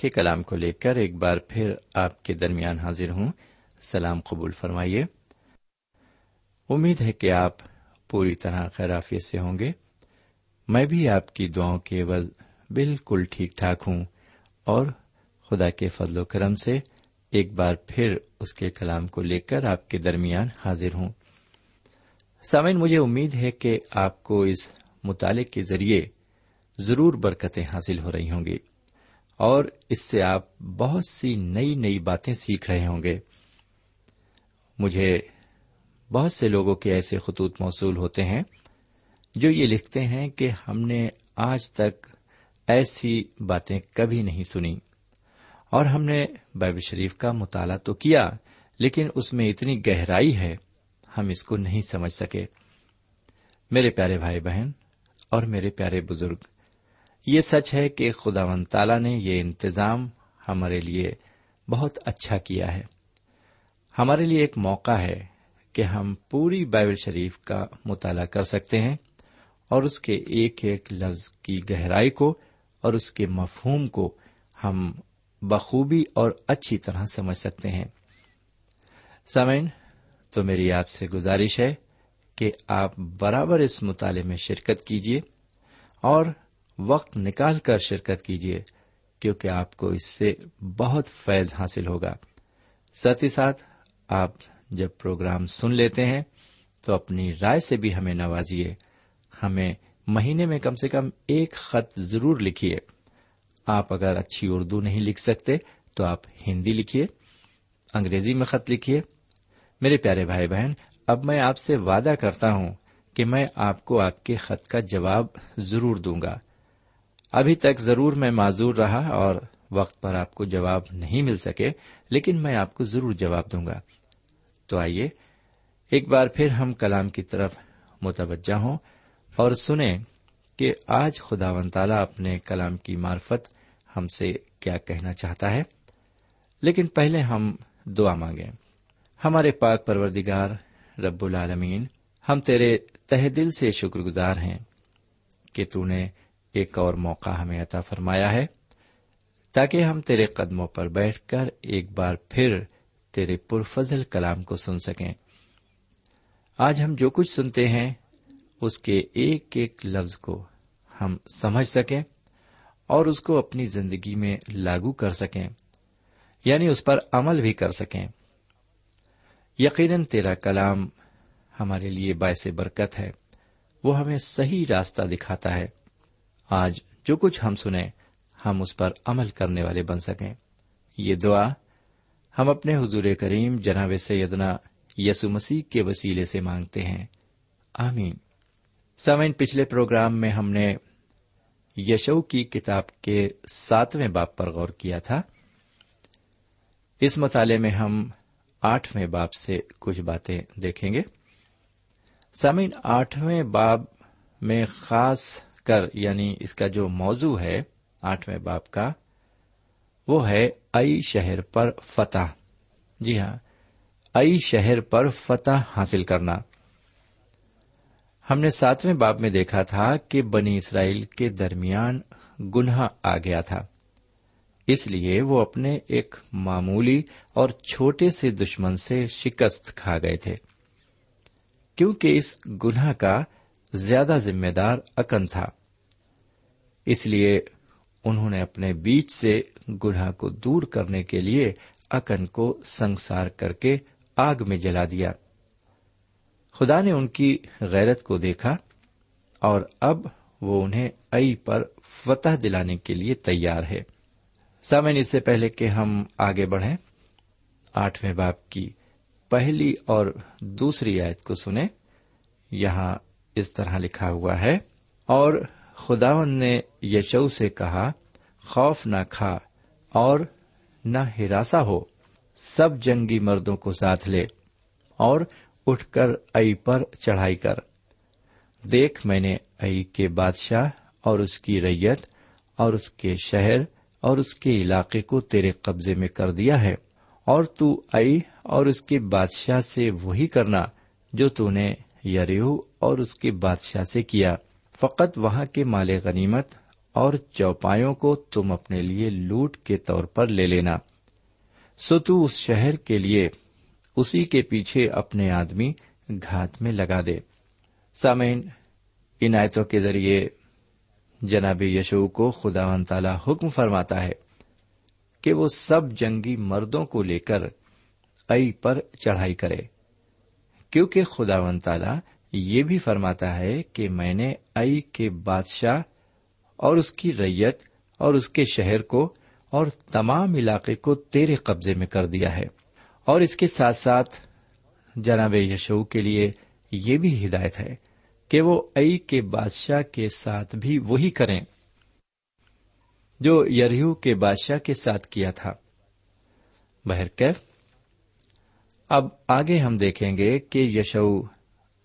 کے کلام کو لے کر ایک بار پھر آپ کے درمیان حاضر ہوں۔ سلام قبول فرمائیے۔ امید ہے کہ آپ پوری طرح خیرافیت سے ہوں گے۔ میں بھی آپ کی دعاؤں کے عوض بالکل ٹھیک ٹھاک ہوں اور خدا کے فضل و کرم سے ایک بار پھر اس کے کلام کو لے کر آپ کے درمیان حاضر ہوں۔ سامن مجھے امید ہے کہ آپ کو اس مطالعے کے ذریعے ضرور برکتیں حاصل ہو رہی ہوں گی۔ اور اس سے آپ بہت سی نئی نئی باتیں سیکھ رہے ہوں گے۔ مجھے بہت سے لوگوں کے ایسے خطوط موصول ہوتے ہیں جو یہ لکھتے ہیں کہ ہم نے آج تک ایسی باتیں کبھی نہیں سنی اور ہم نے بائبل شریف کا مطالعہ تو کیا، لیکن اس میں اتنی گہرائی ہے، ہم اس کو نہیں سمجھ سکے۔ میرے پیارے بھائی بہن اور میرے پیارے بزرگ یہ سچ ہے کہ خدا و تعالی نے یہ انتظام ہمارے لیے بہت اچھا کیا ہے۔ ہمارے لیے ایک موقع ہے کہ ہم پوری بائبل شریف کا مطالعہ کر سکتے ہیں اور اس کے ایک ایک لفظ کی گہرائی کو اور اس کے مفہوم کو ہم بخوبی اور اچھی طرح سمجھ سکتے ہیں۔ سمین تو میری آپ سے گزارش ہے کہ آپ برابر اس مطالعے میں شرکت کیجیے اور وقت نکال کر شرکت کیجیے کیونکہ آپ کو اس سے بہت فیض حاصل ہوگا۔ ساتھ ہی ساتھ آپ جب پروگرام سن لیتے ہیں، تو اپنی رائے سے بھی ہمیں نوازیے۔ ہمیں مہینے میں کم سے کم ایک خط ضرور لکھیے۔ آپ اگر اچھی اردو نہیں لکھ سکتے، تو آپ ہندی لکھیے، انگریزی میں خط لکھیے۔ میرے پیارے بھائی بہن، اب میں آپ سے وعدہ کرتا ہوں کہ میں آپ کو آپ کے خط کا جواب ضرور دوں گا۔ ابھی تک ضرور میں معذور رہا اور وقت پر آپ کو جواب نہیں مل سکے، لیکن میں آپ کو ضرور جواب دوں گا۔ تو آئیے، ایک بار پھر ہم کلام کی طرف متوجہ ہوں اور سنیں کہ آج خدا و تعالی اپنے کلام کی مارفت ہم سے کیا کہنا چاہتا ہے۔ لیکن پہلے ہم دعا مانگیں۔ ہمارے پاک پروردگار رب العالمین، ہم تیرے تہ دل سے شکر گزار ہیں کہ تو نے ایک اور موقع ہمیں عطا فرمایا ہے۔ تاکہ ہم تیرے قدموں پر بیٹھ کر ایک بار پھر تیرے پرفضل کلام کو سن سکیں۔ آج ہم جو کچھ سنتے ہیں، اس کے ایک ایک لفظ کو ہم سمجھ سکیں اور اس کو اپنی زندگی میں لاگو کر سکیں یعنی اس پر عمل بھی کر سکیں۔ یقیناً تیرا کلام ہمارے لیے باعث برکت ہے، وہ ہمیں صحیح راستہ دکھاتا ہے۔ آج جو کچھ ہم سنیں، ہم اس پر عمل کرنے والے بن سکیں۔ یہ دعا ہم اپنے حضور کریم جناب سیدنا یسو مسیح کے وسیلے سے مانگتے ہیں۔ آمین۔ سمین پچھلے پروگرام میں ہم نے یشو کی کتاب کے ساتویں باپ پر غور کیا تھا۔ اس مطالعے میں ہم آٹھویں باپ سے کچھ باتیں دیکھیں گے۔ سمین آٹھویں باب میں خاص کر یعنی اس کا جو موضوع ہے آٹھویں باپ کا، وہ ہے ائی شہر پر فتح۔ جی ہاں ائی شہر پر فتح حاصل کرنا۔ ہم نے ساتویں باب میں دیکھا تھا کہ بنی اسرائیل کے درمیان گناہ آ گیا تھا۔ اس لیے وہ اپنے ایک معمولی اور چھوٹے سے دشمن سے شکست کھا گئے تھے۔ کیونکہ اس گناہ کا زیادہ ذمہ دار اکن تھا۔ اس لیے انہوں نے اپنے بیچ سے گناہ کو دور کرنے کے لیے اکن کو سنسار کر کے آگ میں جلا دیا۔ خدا نے ان کی غیرت کو دیکھا اور اب وہ انہیں ائی پر فتح دلانے کے لیے تیار ہے۔ سامن اس سے پہلے کہ ہم آگے بڑھیں، آٹھویں باپ کی پہلی اور دوسری آیت کو سنیں۔ یہاں اس طرح لکھا ہوا ہے، اور خداون نے یشو سے کہا، خوف نہ کھا اور نہ ہراسا ہو، سب جنگی مردوں کو ساتھ لے اور اٹھ کر ائی پر چڑھائی کر۔ دیکھ میں نے ائی کے بادشاہ اور اس کی ریت اور اس کے شہر اور اس کے علاقے کو تیرے قبضے میں کر دیا ہے اور تو ائی اور اس کے بادشاہ سے وہی کرنا جو تو نے یریو اور اس کے بادشاہ سے کیا۔ فقط وہاں کے مال غنیمت اور چوپایوں کو تم اپنے لیے لوٹ کے طور پر لے لینا۔ سو تو اس شہر کے لیے، اسی کے پیچھے اپنے آدمی گھات میں لگا دے۔ سامعین عنایتوں کے ذریعے جناب یشو کو خدا و تعالی حکم فرماتا ہے کہ وہ سب جنگی مردوں کو لے کر ائی پر چڑھائی کرے، کیونکہ خدا و تعالی یہ بھی فرماتا ہے کہ میں نے ائی کے بادشاہ اور اس کی ریت اور اس کے شہر کو اور تمام علاقے کو تیرے قبضے میں کر دیا ہے۔ اور اس کے ساتھ ساتھ جناب یشو کے لیے یہ بھی ہدایت ہے کہ وہ ائی کے بادشاہ کے ساتھ بھی وہی کریں جو یریو کے بادشاہ کے ساتھ کیا تھا۔ بہرکیف، اب آگے ہم دیکھیں گے کہ یشو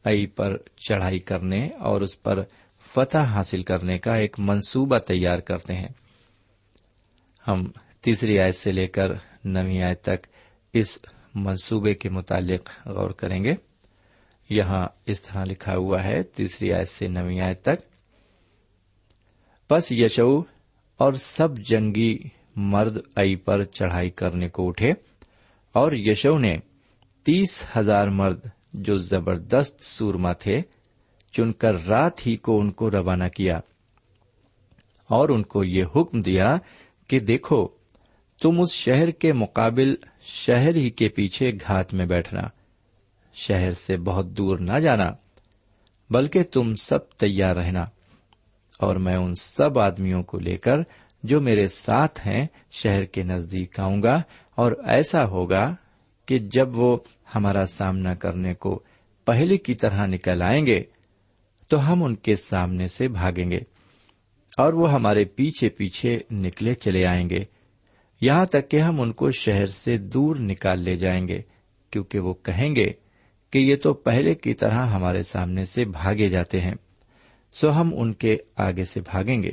ائی پر چڑھائی کرنے اور اس پر فتح حاصل کرنے کا ایک منصوبہ تیار کرتے ہیں۔ ہم تیسری آیت سے لے کر نویں آیت تک اس منصوبے کے متعلق غور کریں گے۔ یہاں اس طرح لکھا ہوا ہے، تیسری آیت سے نویں آیت تک۔ بس یشو اور سب جنگی مرد ائی پر چڑھائی کرنے کو اٹھے اور یشو نے تیس ہزار مرد جو زبردست سورما تھے، چن کر رات ہی کو ان کو روانہ کیا۔ اور ان کو یہ حکم دیا کہ دیکھو، تم اس شہر کے مقابل شہر ہی کے پیچھے گھات میں بیٹھنا، شہر سے بہت دور نہ جانا، بلکہ تم سب تیار رہنا۔ اور میں ان سب آدمیوں کو لے کر جو میرے ساتھ ہیں، شہر کے نزدیک آؤں گا اور ایسا ہوگا کہ جب وہ ہمارا سامنا کرنے کو پہلے کی طرح نکل آئیں گے، تو ہم ان کے سامنے سے بھاگیں گے اور وہ ہمارے پیچھے پیچھے نکلے چلے آئیں گے۔ یہاں تک کہ ہم ان کو شہر سے دور نکال لے جائیں گے، کیونکہ وہ کہیں گے کہ یہ تو پہلے کی طرح ہمارے سامنے سے بھاگے جاتے ہیں۔ سو ہم ان کے آگے سے بھاگیں گے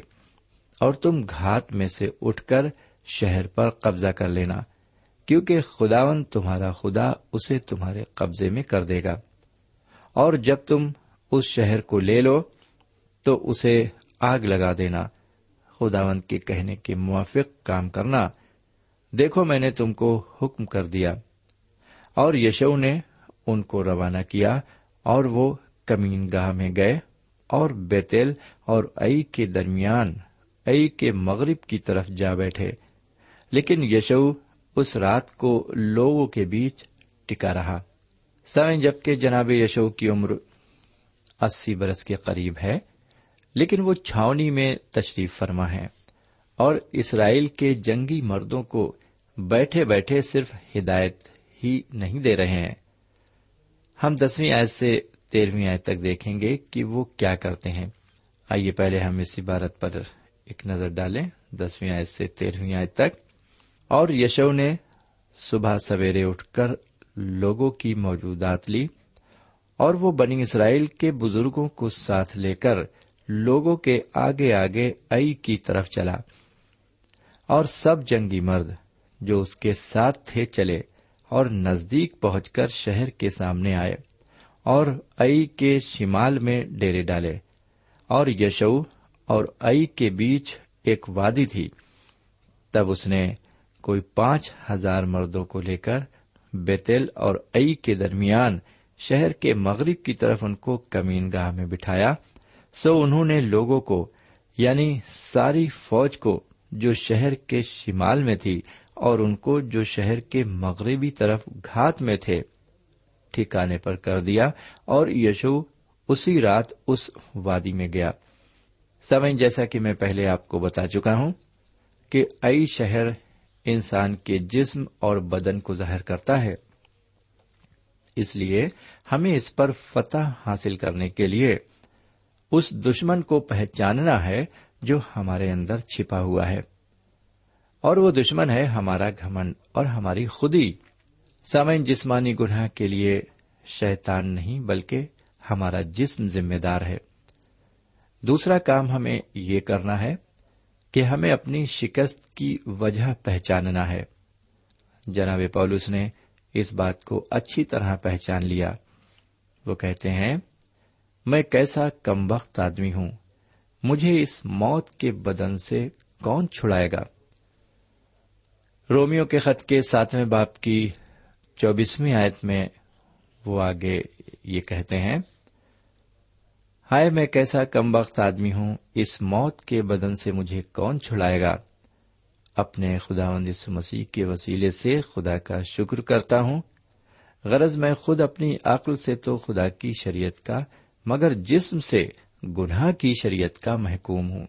اور تم گھات میں سے اٹھ کر شہر پر قبضہ کر لینا۔ کیونکہ خداون تمہارا خدا اسے تمہارے قبضے میں کر دے گا۔ اور جب تم اس شہر کو لے لو، تو اسے آگ لگا دینا۔ خداون کے کہنے کے موافق کام کرنا۔ دیکھو، میں نے تم کو حکم کر دیا۔ اور یشو نے ان کو روانہ کیا، اور وہ کمین گاہ میں گئے۔ اور بیتل اور ائی کے درمیان، ائی کے مغرب کی طرف جا بیٹھے۔ لیکن یشو اس رات کو لوگوں کے بیچ ٹکا رہا۔ سوئیں جبکہ جناب یشو کی عمر اسی برس کے قریب ہے، لیکن وہ چھاونی میں تشریف فرما ہے اور اسرائیل کے جنگی مردوں کو بیٹھے بیٹھے صرف ہدایت ہی نہیں دے رہے ہیں۔ ہم دسویں آیت سے تیرہویں آیت تک دیکھیں گے کہ وہ کیا کرتے ہیں۔ آئیے پہلے ہم اس عبارت پر ایک نظر ڈالیں۔ دسویں آیت سے تیرہویں آیت تک۔ اور یشو نے صبح سویرے اٹھ کر لوگوں کی موجودات لی اور وہ بنی اسرائیل کے بزرگوں کو ساتھ لے کر لوگوں کے آگے آگے ائی کی طرف چلا اور سب جنگی مرد جو اس کے ساتھ تھے چلے اور نزدیک پہنچ کر شہر کے سامنے آئے اور ائی کے شمال میں ڈیرے ڈالے اور یشو اور ائی کے بیچ ایک وادی تھی تب اس نے کوئی پانچ ہزار مردوں کو لے کر بیتل اور ائی کے درمیان شہر کے مغرب کی طرف ان کو کمین گاہ میں بٹھایا۔ سو انہوں نے لوگوں کو یعنی ساری فوج کو، جو شہر کے شمال میں تھی اور ان کو جو شہر کے مغربی طرف گھات میں تھے، ٹھکانے پر کر دیا اور یشو اسی رات اس وادی میں گیا۔ سمے جیسا کہ میں پہلے آپ کو بتا چکا ہوں کہ ائی شہر انسان کے جسم اور بدن کو ظاہر کرتا ہے۔ اس لیے ہمیں اس پر فتح حاصل کرنے کے لیے اس دشمن کو پہچاننا ہے جو ہمارے اندر چھپا ہوا ہے۔ اور وہ دشمن ہے ہمارا گھمن اور ہماری خودی۔ سامعین، جسمانی گناہ کے لیے شیطان نہیں بلکہ ہمارا جسم ذمہ دار ہے۔ دوسرا کام ہمیں یہ کرنا ہے کہ ہمیں اپنی شکست کی وجہ پہچاننا ہے۔ جناب پولس نے اس بات کو اچھی طرح پہچان لیا۔ وہ کہتے ہیں، میں کیسا کم وقت آدمی ہوں، مجھے اس موت کے بدن سے کون چھڑائے گا؟ رومیو کے خط کے ساتویں باپ کی چوبیسویں آیت میں وہ آگے یہ کہتے ہیں ہائے میں کیسا کم وقت آدمی ہوں، اس موت کے بدن سے مجھے کون چھڑائے گا؟ اپنے خدا اس مسیح کے وسیلے سے خدا کا شکر کرتا ہوں۔ غرض میں خود اپنی عقل سے تو خدا کی شریعت کا، مگر جسم سے گناہ کی شریعت کا محکوم ہوں۔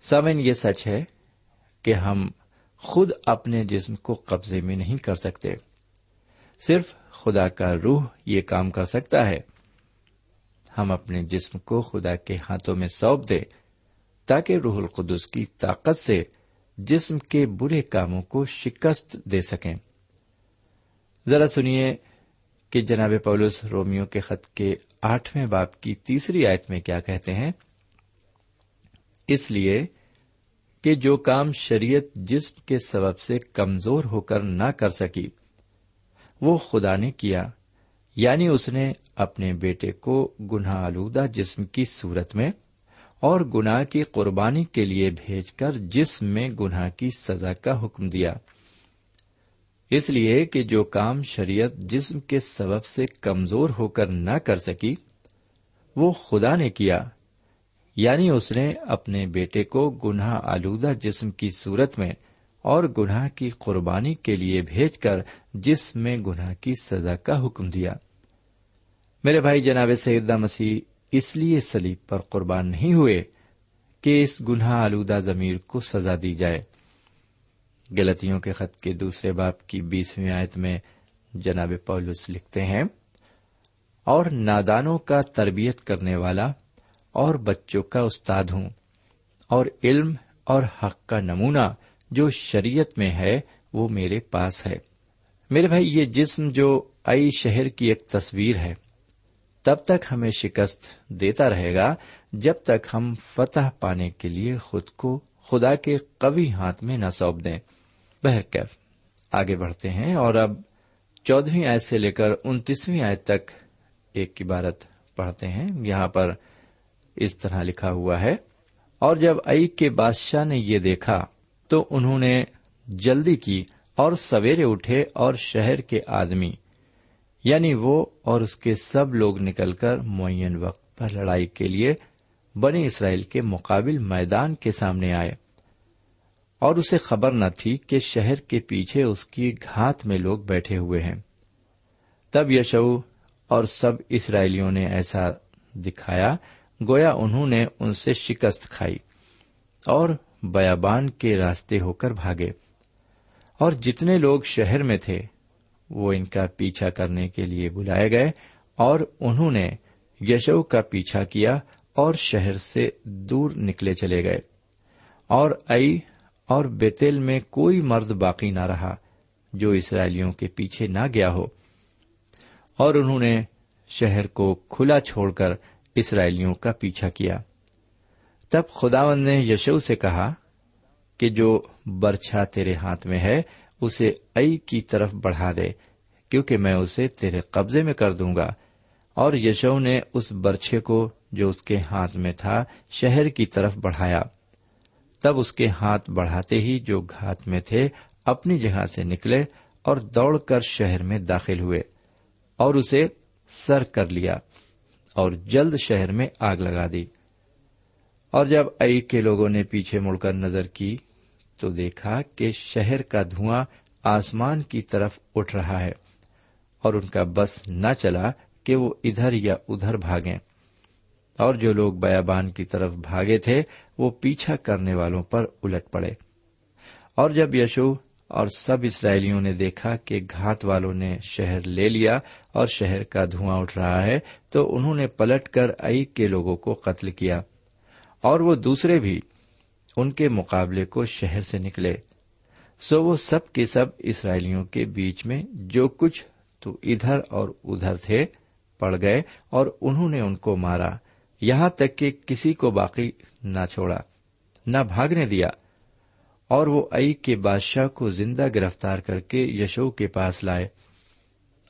سمن یہ سچ ہے کہ ہم خود اپنے جسم کو قبضے میں نہیں کر سکتے۔ صرف خدا کا روح یہ کام کر سکتا ہے۔ ہم اپنے جسم کو خدا کے ہاتھوں میں سونپ دیں تاکہ روح القدس کی طاقت سے جسم کے برے کاموں کو شکست دے سکیں۔ ذرا سنیے کہ جناب پولس رومیو کے خط کے آٹھویں باپ کی تیسری آیت میں کیا کہتے ہیں؟ اس لیے کہ جو کام شریعت جسم کے سبب سے کمزور ہو کر نہ کر سکی، وہ خدا نے کیا یعنی اس نے اپنے بیٹے کو گناہ آلودہ جسم کی صورت میں اور گناہ کی قربانی کے لیے بھیج کر جسم میں گناہ کی سزا کا حکم دیا۔ اس لیے کہ جو کام شریعت جسم کے سبب سے کمزور ہو کر نہ کر سکی، وہ خدا نے کیا۔ یعنی اس نے اپنے بیٹے کو گناہ آلودہ جسم کی صورت میں اور گناہ کی قربانی کے لیے بھیج کر جسم میں گناہ کی سزا کا حکم دیا۔ میرے بھائی جناب سیدہ مسیح، اس لیے سلیب پر قربان نہیں ہوئے کہ اس گناہ آلودہ ضمیر کو سزا دی جائے۔ گلتیوں کے خط کے دوسرے باپ کی بیسویں آیت میں جناب پولس لکھتے ہیں، اور نادانوں کا تربیت کرنے والا اور بچوں کا استاد ہوں، اور علم اور حق کا نمونہ جو شریعت میں ہے وہ میرے پاس ہے۔ میرے بھائی، یہ جسم جو ائی شہر کی ایک تصویر ہے۔ تب تک ہمیں شکست دیتا رہے گا جب تک ہم فتح پانے کے لیے خود کو خدا کے قوی ہاتھ میں نہ سونپ دیں۔ بہرکیف آگے بڑھتے ہیں اور اب چودہویں آیت سے لے کر انتیسویں آیت تک ایک عبارت پڑھتے ہیں۔ یہاں پر اس طرح لکھا ہوا ہے، اور جب ائی کے بادشاہ نے یہ دیکھا تو انہوں نے جلدی کی اور سویرے اٹھے اور شہر کے آدمی یعنی وہ اور اس کے سب لوگ نکل کر معین وقت پر لڑائی کے لیے بنی اسرائیل کے مقابل میدان کے سامنے آئے۔ اور اسے خبر نہ تھی کہ شہر کے پیچھے اس کی گھات میں لوگ بیٹھے ہوئے ہیں۔ تب یشو اور سب اسرائیلیوں نے ایسا دکھایا، گویا انہوں نے ان سے شکست کھائی اور بیابان کے راستے ہو کر بھاگے۔ اور جتنے لوگ شہر میں تھے وہ ان کا پیچھا کرنے کے لیے بلائے گئے اور انہوں نے یشو کا پیچھا کیا اور شہر سے دور نکلے چلے گئے۔ اور ائی اور بیتل میں کوئی مرد باقی نہ رہا جو اسرائیلیوں کے پیچھے نہ گیا ہو۔ اور انہوں نے شہر کو کھلا چھوڑ کر اسرائیلیوں کا پیچھا کیا۔ تب خداون نے یشو سے کہا کہ جو برچھا تیرے ہاتھ میں ہے اسے ائی کی طرف بڑھا دے، کیونکہ میں اسے تیرے قبضے میں کر دوں گا۔ اور یشو نے اس برچھے کو جو اس کے ہاتھ میں تھا، شہر کی طرف بڑھایا۔ تب اس کے ہاتھ بڑھاتے ہی جو گھات میں تھے، اپنی جگہ سے نکلے اور دوڑ کر شہر میں داخل ہوئے۔ اور اسے سر کر لیا اور جلد شہر میں آگ لگا دی۔ اور جب ائی کے لوگوں نے پیچھے مڑ کر نظر کی تو دیکھا کہ شہر کا دھواں آسمان کی طرف اٹھ رہا ہے اور ان کا بس نہ چلا کہ وہ ادھر یا ادھر بھاگیں۔ اور جو لوگ بیابان کی طرف بھاگے تھے، وہ پیچھا کرنے والوں پر الٹ پڑے۔ اور جب یشو اور سب اسرائیلیوں نے دیکھا کہ گھات والوں نے شہر لے لیا اور شہر کا دھواں اٹھ رہا ہے، تو انہوں نے پلٹ کر ائی کے لوگوں کو قتل کیا۔ اور وہ دوسرے بھی ان کے مقابلے کو شہر سے نکلے۔ سو وہ سب کے سب اسرائیلیوں کے بیچ میں جو کچھ تو ادھر اور ادھر تھے، پڑ گئے اور انہوں نے ان کو مارا۔ یہاں تک کہ کسی کو باقی نہ چھوڑا، نہ بھاگنے دیا۔ اور وہ ائی کے بادشاہ کو زندہ گرفتار کر کے یشو کے پاس لائے۔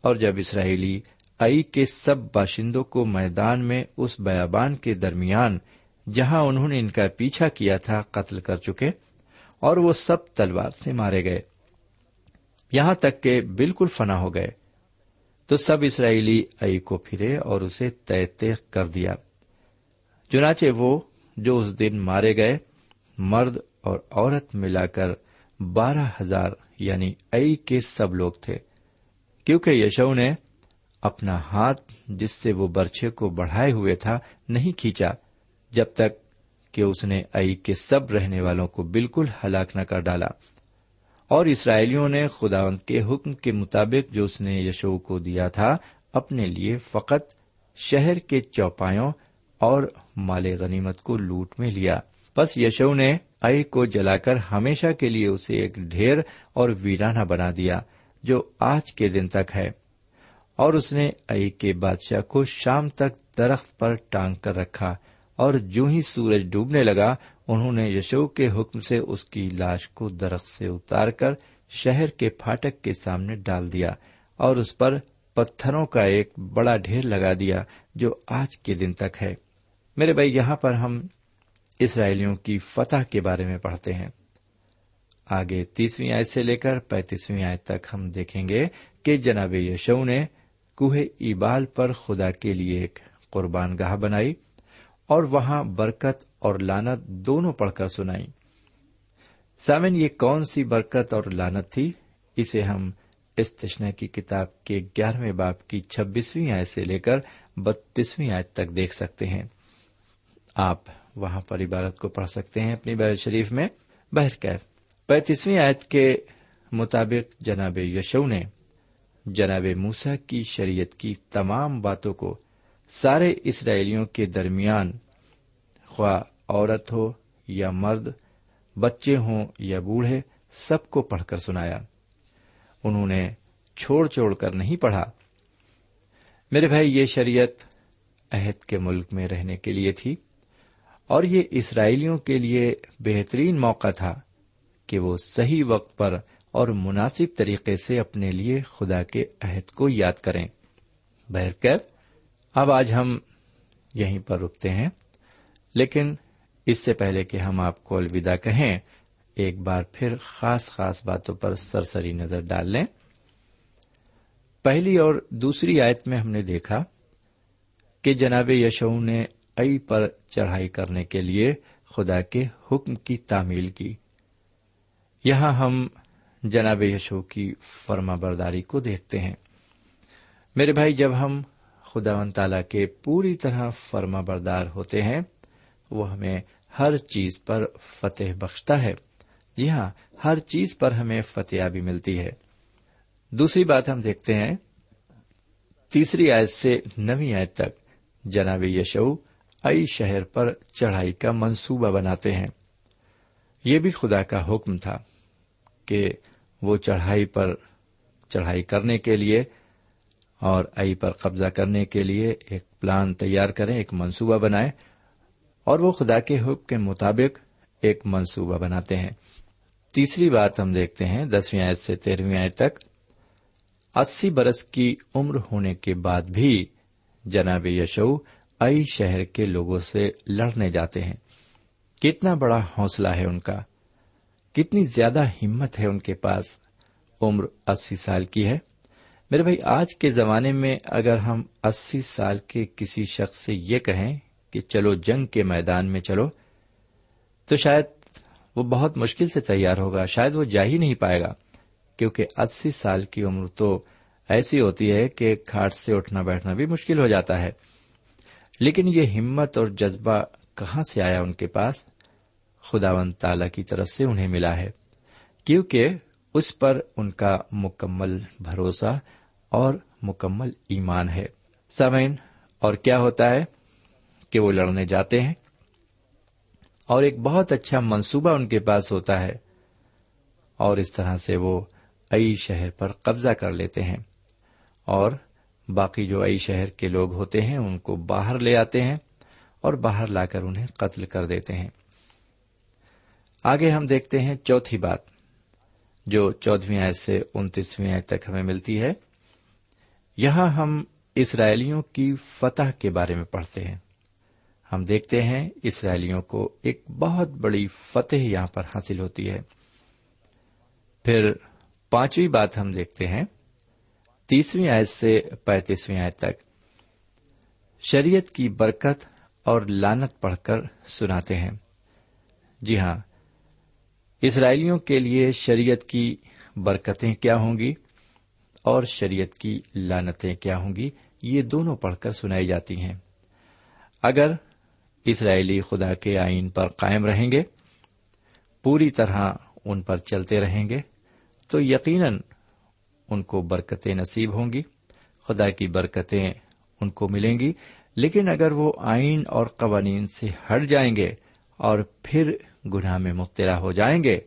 اور جب اسرائیلی ائی کے سب باشندوں کو میدان میں اس بیابان کے درمیان جہاں انہوں نے ان کا پیچھا کیا تھا، قتل کر چکے، اور وہ سب تلوار سے مارے گئے۔ یہاں تک کہ بالکل فنا ہو گئے۔ تو سب اسرائیلی ائی کو پھرے اور اسے طے طے کر دیا۔ چنانچہ وہ جو اس دن مارے گئے، مرد اور عورت ملا کر بارہ ہزار یعنی ائی کے سب لوگ تھے۔ کیونکہ یشو نے اپنا ہاتھ، جس سے وہ برچے کو بڑھائے ہوئے تھا، نہیں کھینچا۔ جب تک کہ اس نے ائی کے سب رہنے والوں کو بالکل ہلاک نہ کر ڈالا۔ اور اسرائیلیوں نے خداوند کے حکم کے مطابق جو اس نے یشو کو دیا تھا، اپنے لیے فقط شہر کے چوپاوں اور مال غنیمت کو لوٹ میں لیا۔ بس یشو نے اے کو جلا کر ہمیشہ کے لیے اسے ایک ڈھیر اور ویرانہ بنا دیا، جو آج کے دن تک ہے۔ اور اس نے اے کے بادشاہ کو شام تک درخت پر ٹانگ کر رکھا۔ اور جو ہی سورج ڈوبنے لگا، انہوں نے یشو کے حکم سے اس کی لاش کو درخت سے اتار کر شہر کے پھاٹک کے سامنے ڈال دیا اور اس پر پتھروں کا ایک بڑا ڈھیر لگا دیا جو آج کے دن تک ہے۔ میرے بھائی، یہاں پر ہم اسرائیلیوں کی فتح کے بارے میں پڑھتے ہیں۔ آگے تیسویں آیت سے لے کر پینتیسویں آیت تک ہم دیکھیں گے کہ جناب یشو نے کوہ ایبال پر خدا کے لیے ایک قربان گاہ بنائی۔ اور وہاں برکت اور لانت دونوں پڑھ کر سنائی۔ سامن یہ کون سی برکت اور لانت تھی؟ اسے ہم استشنا کی کتاب کے گیارہویں باپ کی چھبیسویں آیت سے لے کر بتیسویں آیت تک دیکھ سکتے ہیں۔ آپ وہاں پر عبارت کو پڑھ سکتے ہیں اپنی بیل شریف میں۔ بہرکیف پینتیسویں آیت کے مطابق جناب یشو نے جناب موسا کی شریعت کی تمام باتوں کو سارے اسرائیلیوں کے درمیان خواہ عورت ہو یا مرد، بچے ہوں یا بوڑھے، سب کو پڑھ کر سنایا۔ انہوں نے چھوڑ چھوڑ کر نہیں پڑھا۔ میرے بھائی، یہ شریعت عہد کے ملک میں رہنے کے لیے تھی اور یہ اسرائیلیوں کے لیے بہترین موقع تھا کہ وہ صحیح وقت پر اور مناسب طریقے سے اپنے لیے خدا کے عہد کو یاد کریں۔ بہرکیف اب آج ہم یہیں پر رکتے ہیں۔ لیکن اس سے پہلے کہ ہم آپ کو الوداع کہیں، ایک بار پھر خاص خاص باتوں پر سرسری نظر ڈال لیں۔ پہلی اور دوسری آیت میں ہم نے دیکھا کہ جناب یشو نے ائی پر چڑھائی کرنے کے لیے خدا کے حکم کی تعمیل کی۔ یہاں ہم جناب یشو کی فرما برداری کو دیکھتے ہیں۔ میرے بھائی، جب ہم خدا و تعالی کے پوری طرح فرما بردار ہوتے ہیں، وہ ہمیں ہر چیز پر فتح بخشتا ہے۔ جی ہاں ہر چیز پر ہمیں فتح بھی ملتی ہے۔ دوسری بات ہم دیکھتے ہیں، تیسری آیت سے نویں آیت تک جناب یشو ائی شہر پر چڑھائی کا منصوبہ بناتے ہیں۔ یہ بھی خدا کا حکم تھا کہ وہ چڑھائی پر چڑھائی کرنے کے لیے اور ائی پر قبضہ کرنے کے لیے ایک پلان تیار کریں، ایک منصوبہ بنائیں اور وہ خدا کے حکم کے مطابق ایک منصوبہ بناتے ہیں۔ تیسری بات ہم دیکھتے ہیں، دسویں آیت سے تیرہویں آیت تک، اسی برس کی عمر ہونے کے بعد بھی جناب یشو ائی شہر کے لوگوں سے لڑنے جاتے ہیں۔ کتنا بڑا حوصلہ ہے ان کا، کتنی زیادہ ہمت ہے ان کے پاس۔ عمر اسی سال کی ہے۔ میرے بھائی، آج کے زمانے میں اگر ہم اسی سال کے کسی شخص سے یہ کہیں کہ چلو جنگ کے میدان میں چلو، تو شاید وہ بہت مشکل سے تیار ہوگا، شاید وہ جا ہی نہیں پائے گا، کیونکہ اسی سال کی عمر تو ایسی ہوتی ہے کہ کھاٹ سے اٹھنا بیٹھنا بھی مشکل ہو جاتا ہے۔ لیکن یہ ہمت اور جذبہ کہاں سے آیا ان کے پاس؟ خداون تعالی کی طرف سے انہیں ملا ہے، کیونکہ اس پر ان کا مکمل بھروسہ اور مکمل ایمان ہے۔ سمین اور کیا ہوتا ہے کہ وہ لڑنے جاتے ہیں؟ اور ایک بہت اچھا منصوبہ ان کے پاس ہوتا ہے۔ اور اس طرح سے وہ ائی شہر پر قبضہ کر لیتے ہیں۔ اور باقی جو ائی شہر کے لوگ ہوتے ہیں، ان کو باہر لے آتے ہیں اور باہر لا کر انہیں قتل کر دیتے ہیں۔ آگے ہم دیکھتے ہیں چوتھی بات، جو چودہویں آئے سے انتیسویں آئے تک ہمیں ملتی ہے۔ یہاں ہم اسرائیلیوں کی فتح کے بارے میں پڑھتے ہیں۔ ہم دیکھتے ہیں اسرائیلیوں کو ایک بہت بڑی فتح یہاں پر حاصل ہوتی ہے۔ پھر پانچویں بات ہم دیکھتے ہیں۔ تیسویں آیت سے پینتیسویں آیت تک۔ شریعت کی برکت اور لانت پڑھ کر سناتے ہیں۔ جی ہاں اسرائیلیوں کے لیے شریعت کی برکتیں کیا ہوں گی؟ اور شریعت کی لانتیں کیا ہوں گی؟ یہ دونوں پڑھ کر سنائی جاتی ہیں۔ اگر اسرائیلی خدا کے آئین پر قائم رہیں گے، پوری طرح ان پر چلتے رہیں گے، تو یقیناً ان کو برکتیں نصیب ہوں گی، خدا کی برکتیں ان کو ملیں گی۔ لیکن اگر وہ آئین اور قوانین سے ہٹ جائیں گے اور پھر گناہ میں مبتلا ہو جائیں گے،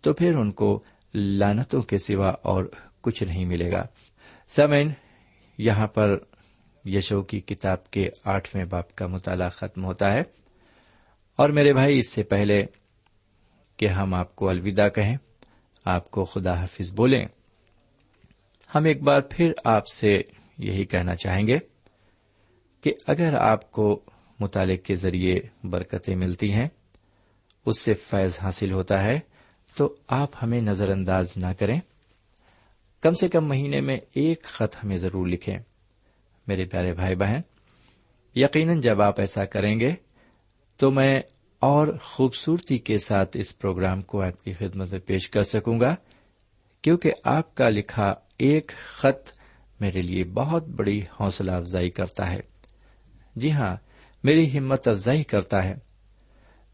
تو پھر ان کو لانتوں کے سوا اور کچھ نہیں ملے گا۔ سمین یہاں پر یشو کی کتاب کے آٹھویں باپ کا مطالعہ ختم ہوتا ہے۔ اور میرے بھائی، اس سے پہلے کہ ہم آپ کو الوداع کہیں، آپ کو خدا حافظ بولیں، ہم ایک بار پھر آپ سے یہی کہنا چاہیں گے کہ اگر آپ کو مطالعے کے ذریعے برکتیں ملتی ہیں، اس سے فیض حاصل ہوتا ہے، تو آپ ہمیں نظر انداز نہ کریں۔ کم سے کم مہینے میں ایک خط ہمیں ضرور لکھیں۔ میرے پیارے بھائی بہن، یقیناً جب آپ ایسا کریں گے تو میں اور خوبصورتی کے ساتھ اس پروگرام کو آپ کی خدمت میں پیش کر سکوں گا، کیونکہ آپ کا لکھا ایک خط میرے لیے بہت بڑی حوصلہ افزائی کرتا ہے۔ جی ہاں میری ہمت افزائی کرتا ہے۔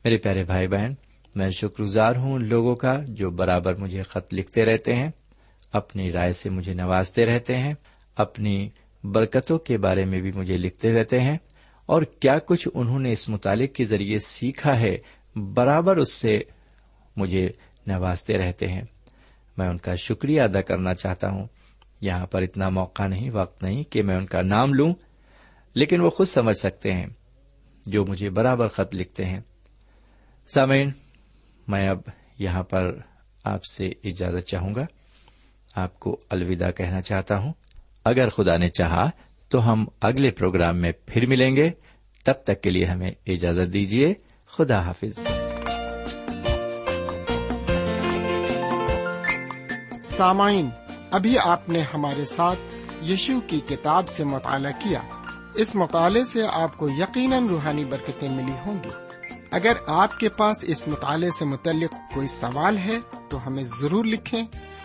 میرے پیارے بھائی بہن، میں شکر گزار ہوں ان لوگوں کا جو برابر مجھے خط لکھتے رہتے ہیں۔ اپنی رائے سے مجھے نوازتے رہتے ہیں، اپنی برکتوں کے بارے میں بھی مجھے لکھتے رہتے ہیں، اور کیا کچھ انہوں نے اس مطالعے کے ذریعے سیکھا ہے، برابر اس سے مجھے نوازتے رہتے ہیں۔ میں ان کا شکریہ ادا کرنا چاہتا ہوں۔ یہاں پر اتنا موقع نہیں، وقت نہیں کہ میں ان کا نام لوں، لیکن وہ خود سمجھ سکتے ہیں، جو مجھے برابر خط لکھتے ہیں۔ سامعین، میں اب یہاں پر آپ سے اجازت چاہوں گا۔ آپ کو الوداع کہنا چاہتا ہوں۔ اگر خدا نے چاہا تو ہم اگلے پروگرام میں پھر ملیں گے۔ تب تک کے لیے ہمیں اجازت دیجیے خدا حافظ۔ سامعین، ابھی آپ نے ہمارے ساتھ یشو کی کتاب سے مطالعہ کیا۔ اس مطالعے سے آپ کو یقیناً روحانی برکتیں ملی ہوں گی۔ اگر آپ کے پاس اس مطالعے سے متعلق کوئی سوال ہے تو ہمیں ضرور لکھیں۔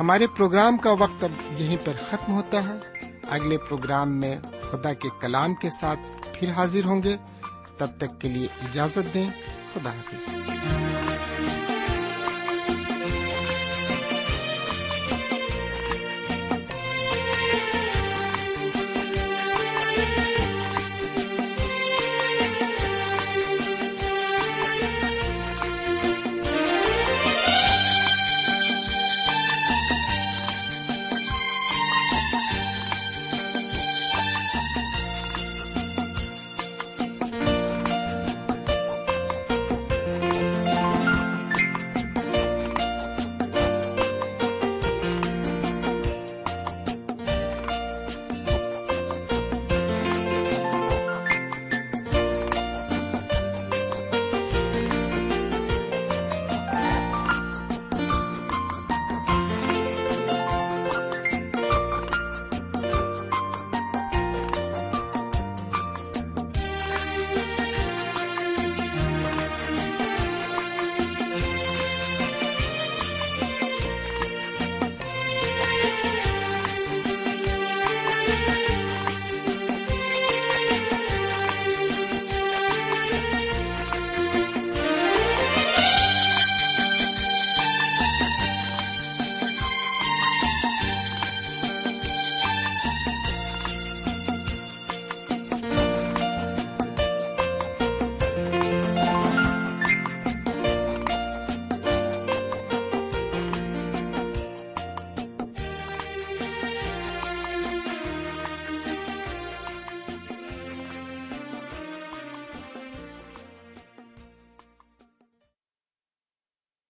ہمارے پروگرام کا وقت اب یہیں پر ختم ہوتا ہے۔ اگلے پروگرام میں خدا کے کلام کے ساتھ پھر حاضر ہوں گے۔ تب تک کے لیے اجازت دیں۔ خدا حافظ۔